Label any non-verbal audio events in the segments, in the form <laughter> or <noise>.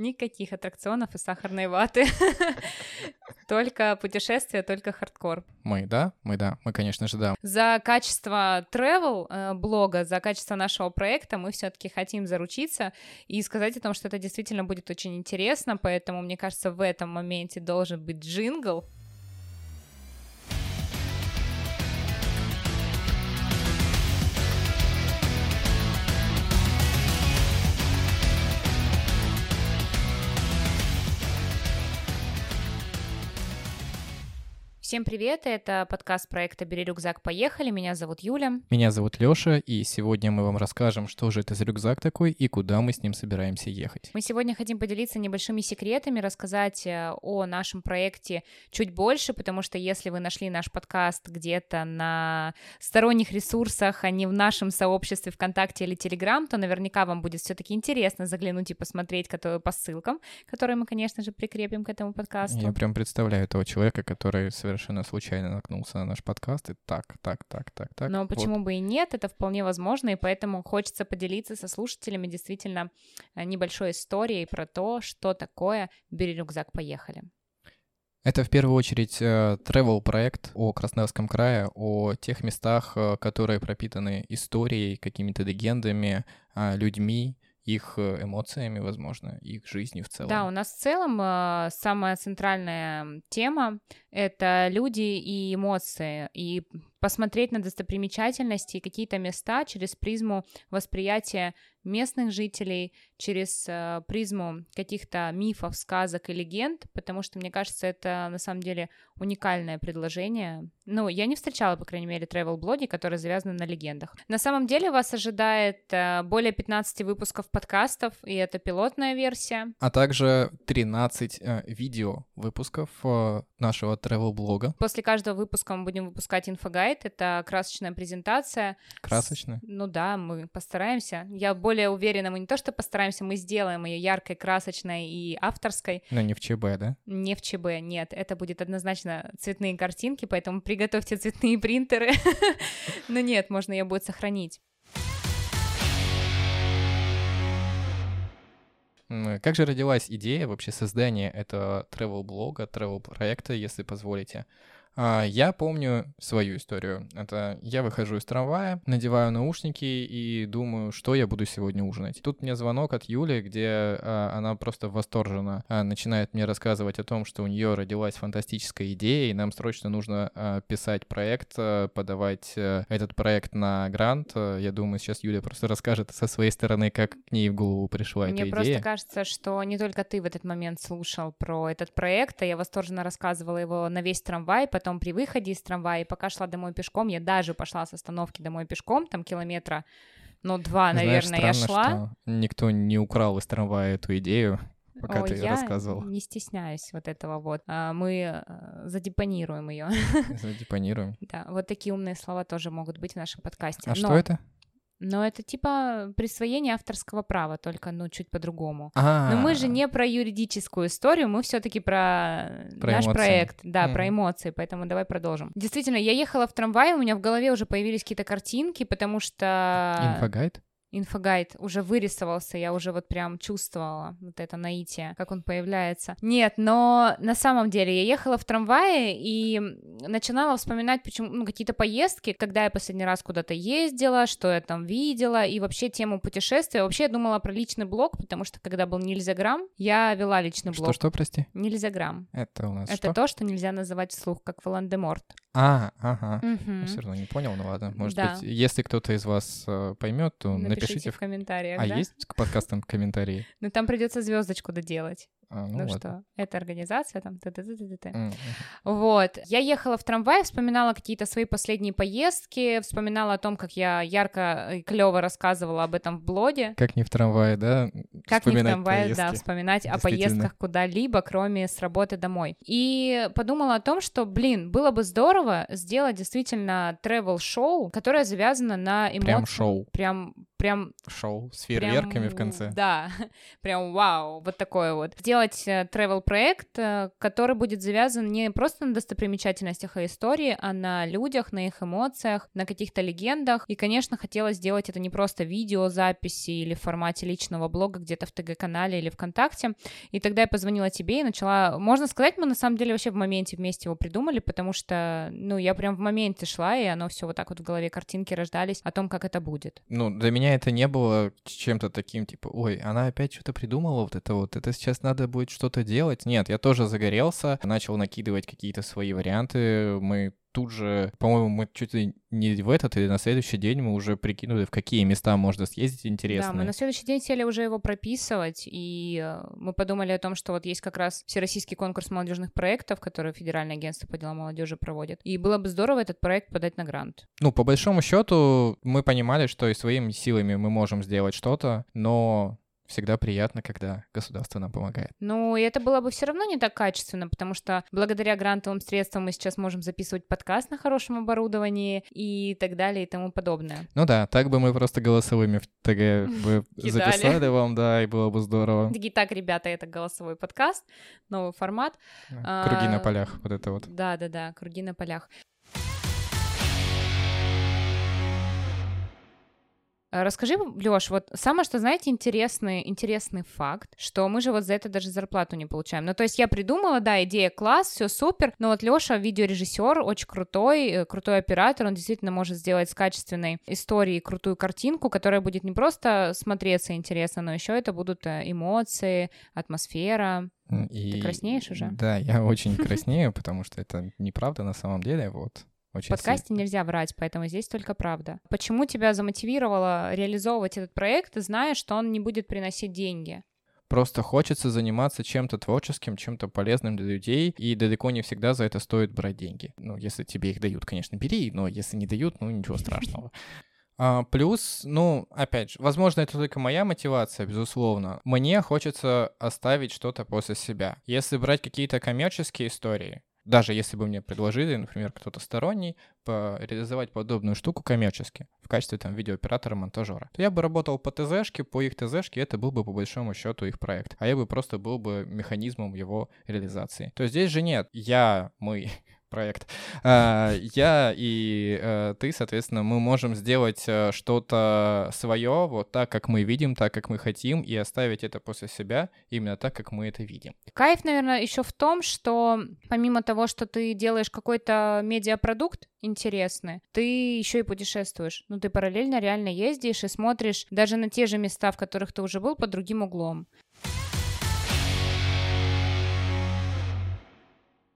Никаких аттракционов и сахарной ваты. <laughs> Только путешествия, только хардкор. Мы, да? Мы, да. Мы, конечно же, да. За качество travel э, блога, за качество нашего проекта мы все таки хотим заручиться и сказать о том, что это действительно будет очень интересно, поэтому, мне кажется, в этом моменте должен быть джингл, Всем привет, это подкаст проекта «Бери рюкзак, поехали», меня зовут Юля. Меня зовут Лёша, и сегодня мы вам расскажем, что же это за рюкзак такой и куда мы с ним собираемся ехать. Мы сегодня хотим поделиться небольшими секретами, рассказать э, о нашем проекте чуть больше, потому что если вы нашли наш подкаст где-то на сторонних ресурсах, а не в нашем сообществе ВКонтакте или Телеграм, то наверняка вам будет все таки интересно заглянуть и посмотреть по ссылкам, которые мы, конечно же, прикрепим к этому подкасту. Я прям представляю того человека, который совершенно совершенно случайно наткнулся на наш подкаст и так, так, так, так, так. Но почему вот. бы и нет, это вполне возможно, и поэтому хочется поделиться со слушателями действительно э, небольшой историей про то, что такое «Бери рюкзак, поехали». Это в первую очередь э, travel проект о Краснодарском крае, о тех местах, э, которые пропитаны историей, какими-то легендами, а, людьми, их э, эмоциями, возможно, их жизнью в целом. Да, у нас в целом э, самая центральная тема — это люди и эмоции, и посмотреть на достопримечательности и какие-то места через призму восприятия местных жителей, через э, призму каких-то мифов, сказок и легенд, потому что, мне кажется, это на самом деле уникальное предложение. Ну, я не встречала, по крайней мере, travel-блоги, которые завязаны на легендах. На самом деле вас ожидает э, более 15 выпусков подкастов, и это пилотная версия. А также 13 э, видео выпусков э, нашего travel-блога. После каждого выпуска мы будем выпускать инфогайд, это красочная презентация. Красочная? С... Ну да, мы постараемся. Я более уверена, мы не то что постараемся, мы сделаем ее яркой, красочной и авторской. Но не в ЧБ, да? Не в ЧБ, нет. Это будет однозначно цветные картинки, поэтому приготовьте цветные принтеры. <laughs> Но нет, можно ее будет сохранить. Как же родилась идея вообще создания этого travel-блога, travel-проекта, если позволите? А, я помню свою историю. Это я выхожу из трамвая, надеваю наушники и думаю, что я буду сегодня ужинать. Тут мне звонок от Юли, где а, она просто восторженно а, начинает мне рассказывать о том, что у нее родилась фантастическая идея, и нам срочно нужно писать проект, подавать э, этот проект на грант. Я думаю, сейчас Юля просто расскажет со своей стороны, как к ней в голову пришла мне эта идея. Мне просто кажется, что не только ты в этот момент слушал про этот проект, а я восторженно рассказывала его на весь трамвай, потом при выходе из трамвая, и пока шла домой пешком, я даже пошла с остановки домой пешком, там километра, ну, два, Знаешь, наверное, странно, я шла. Что никто не украл из трамвая эту идею пока О, ты я рассказывал. не стесняюсь вот этого вот. А, мы э, задепонируем ее. Задепонируем. <laughs> Да, вот такие умные слова тоже могут быть в нашем подкасте. А Но... что это? Но это типа присвоение авторского права, только ну чуть по-другому. А-а-а. Но мы же не про юридическую историю, мы все-таки про, про наш эмоции. проект, да, про эмоции, поэтому давай продолжим. Действительно, я ехала в трамвае, у меня в голове уже появились какие-то картинки, потому что... Инфогайд? Инфогайд уже вырисовался, я уже вот прям чувствовала вот это наитие, как он появляется. Нет, но на самом деле я ехала в трамвае и начинала вспоминать почему, ну, какие-то поездки, когда я последний раз куда-то ездила, что я там видела, и вообще тему путешествия. Вообще я думала про личный блог, потому что когда был нельзя грамм, я вела личный блог. Что-что, прости? Нельзя грамм. Это у нас Это что? то, что нельзя называть вслух, как Волан-де-Морт. А, ага. Угу. Все равно не понял, ну ладно. Может да. быть, если кто-то из вас э, поймет, то напишите, напишите в комментариях. А да? есть к подкастам комментарии? Ну там придется звездочку доделать. А, ну, ну ладно. что, это организация там, т -т -т -т -т. Mm-hmm. Вот, я ехала в трамвае, вспоминала какие-то свои последние поездки, вспоминала о том, как я ярко и клево рассказывала об этом в блоге. Как не в трамвае, да? Как не в трамвае, поездки. да, вспоминать о поездках куда-либо, кроме с работы домой. И подумала о том, что, блин, было бы здорово сделать действительно travel шоу которое завязано на эмоциях. Прям шоу. Прям прям... Шоу с фейерверками прям, в конце. Да, <laughs> прям вау, вот такое вот. Сделать travel проект который будет завязан не просто на достопримечательностях и истории, а на людях, на их эмоциях, на каких-то легендах. И, конечно, хотелось сделать это не просто видеозаписи или в формате личного блога где-то в ТГ-канале или ВКонтакте. И тогда я позвонила тебе и начала... Можно сказать, мы на самом деле вообще в моменте вместе его придумали, потому что, ну, я прям в моменте шла, и оно все вот так вот в голове картинки рождались о том, как это будет. Ну, для меня это не было чем-то таким, типа, ой, она опять что-то придумала, вот это вот, это сейчас надо будет что-то делать. Нет, я тоже загорелся, начал накидывать какие-то свои варианты, мы тут же, по-моему, мы чуть ли не в этот или на следующий день мы уже прикинули, в какие места можно съездить интересные. Да, мы на следующий день сели уже его прописывать, и э, мы подумали о том, что вот есть как раз всероссийский конкурс молодежных проектов, который Федеральное агентство по делам молодежи проводит. И было бы здорово этот проект подать на грант. Ну, по большому счету, мы понимали, что и своими силами мы можем сделать что-то, но всегда приятно, когда государство нам помогает. Ну, и это было бы все равно не так качественно, потому что благодаря грантовым средствам мы сейчас можем записывать подкаст на хорошем оборудовании и так далее и тому подобное. Ну да, так бы мы просто голосовыми в ТГ <laughs> бы записали вам, да, и было бы здорово. Так, ребята, это голосовой подкаст, новый формат. Круги на полях, вот это вот. Да-да-да, круги на полях. Расскажи, Лёш, вот самое, что, знаете, интересный, интересный факт, что мы же вот за это даже зарплату не получаем. Ну, то есть я придумала, да, идея класс, все супер, но вот Лёша видеорежиссер, очень крутой, э, крутой оператор, он действительно может сделать с качественной историей крутую картинку, которая будет не просто смотреться интересно, но еще это будут э, эмоции, атмосфера. И... Ты краснеешь уже? Да, я очень <laughs> краснею, потому что это неправда на самом деле, вот. Очень в подкасте сильно. нельзя врать, поэтому здесь только правда. Почему тебя замотивировало реализовывать этот проект, зная, что он не будет приносить деньги? Просто хочется заниматься чем-то творческим, чем-то полезным для людей, и далеко не всегда за это стоит брать деньги. Ну, если тебе их дают, конечно, бери, но если не дают, ну, ничего страшного. А, плюс, ну, опять же, возможно, это только моя мотивация, безусловно. Мне хочется оставить что-то после себя. Если брать какие-то коммерческие истории, даже если бы мне предложили, например, кто-то сторонний, по реализовать подобную штуку коммерчески в качестве там видеооператора-монтажера, то я бы работал по ТЗшке, по их ТЗшке, это был бы по большому счету их проект, а я бы просто был бы механизмом его реализации. То здесь же нет, я, мы, проект. А, я и э, ты, соответственно, мы можем сделать э, что-то свое, вот так, как мы видим, так, как мы хотим, и оставить это после себя именно так, как мы это видим. Кайф, наверное, еще в том, что помимо того, что ты делаешь какой-то медиапродукт интересный, ты еще и путешествуешь. Ну, ты параллельно реально ездишь и смотришь даже на те же места, в которых ты уже был, под другим углом.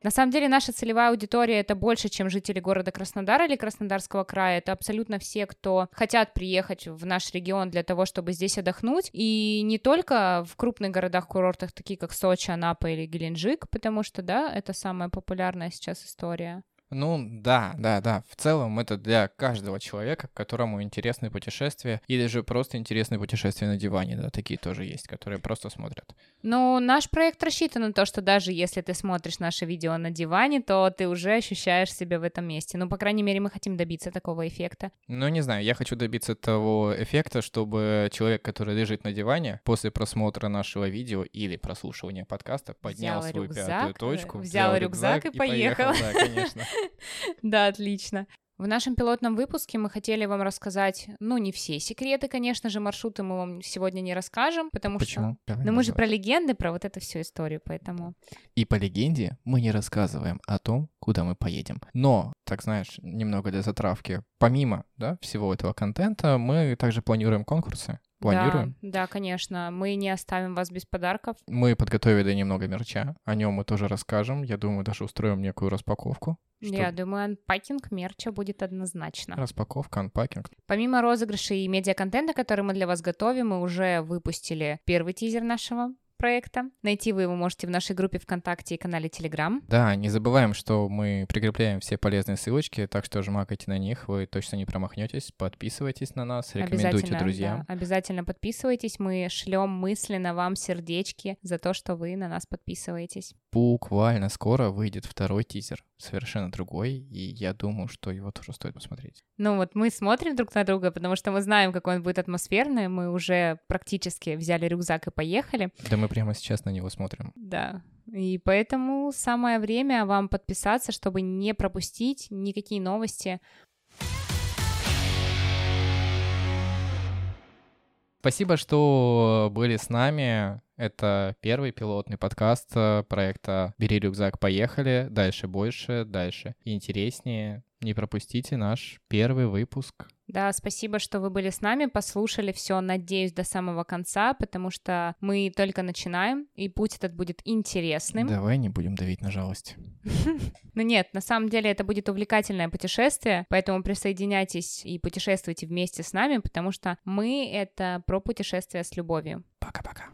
На самом деле наша целевая аудитория это больше, чем жители города Краснодара или Краснодарского края. Это абсолютно все, кто хотят приехать в наш регион для того, чтобы здесь отдохнуть. И не только в крупных городах-курортах, такие как Сочи, Анапа или Геленджик, потому что, да, это самая популярная сейчас история. Ну да, да, да. В целом это для каждого человека, которому интересны путешествия, или же просто интересные путешествия на диване, да, такие тоже есть, которые просто смотрят. Ну, наш проект рассчитан на то, что даже если ты смотришь наше видео на диване, то ты уже ощущаешь себя в этом месте. Ну, по крайней мере, мы хотим добиться такого эффекта. Ну, не знаю, я хочу добиться того эффекта, чтобы человек, который лежит на диване, после просмотра нашего видео или прослушивания подкаста, поднял взял свою рюкзак, пятую точку, взял, взял рюкзак, рюкзак и поехал. поехал. Да, конечно. <laughs> <laughs> Да, отлично. В нашем пилотном выпуске мы хотели вам рассказать, ну, не все секреты, конечно же, маршруты мы вам сегодня не расскажем, потому Почему? что... Ну, мы же про легенды, про вот эту всю историю, поэтому... И по легенде мы не рассказываем о том, куда мы поедем. Но, так знаешь, немного для затравки, помимо, да, всего этого контента, мы также планируем конкурсы. Планируем? Да, да, конечно. Мы не оставим вас без подарков. Мы подготовили немного мерча. О нем мы тоже расскажем. Я думаю, даже устроим некую распаковку. Что... Я думаю, анпакинг мерча будет однозначно. Распаковка, анпакинг. Помимо розыгрышей и медиаконтента, который мы для вас готовим, мы уже выпустили первый тизер нашего проекта. Найти вы его можете в нашей группе ВКонтакте и канале Телеграм. Да, не забываем, что мы прикрепляем все полезные ссылочки, так что жмакайте на них, вы точно не промахнетесь. Подписывайтесь на нас, рекомендуйте друзьям. Да, обязательно подписывайтесь, мы шлем мысленно вам сердечки за то, что вы на нас подписываетесь. буквально скоро выйдет второй тизер, совершенно другой, и я думаю, что его тоже стоит посмотреть. Ну вот мы смотрим друг на друга, потому что мы знаем, какой он будет атмосферный, мы уже практически взяли рюкзак и поехали. Да мы прямо сейчас на него смотрим. Да, и поэтому самое время вам подписаться, чтобы не пропустить никакие новости. Спасибо, что были с нами. Это первый пилотный подкаст э, проекта «Бери рюкзак, поехали». Дальше больше, дальше интереснее. Не пропустите наш первый выпуск. Да, спасибо, что вы были с нами, послушали все, надеюсь, до самого конца, потому что мы только начинаем, и путь этот будет интересным. Давай не будем давить на жалость. <laughs> Ну нет, на самом деле это будет увлекательное путешествие, поэтому присоединяйтесь и путешествуйте вместе с нами, потому что мы — это про путешествие с любовью. Пока-пока.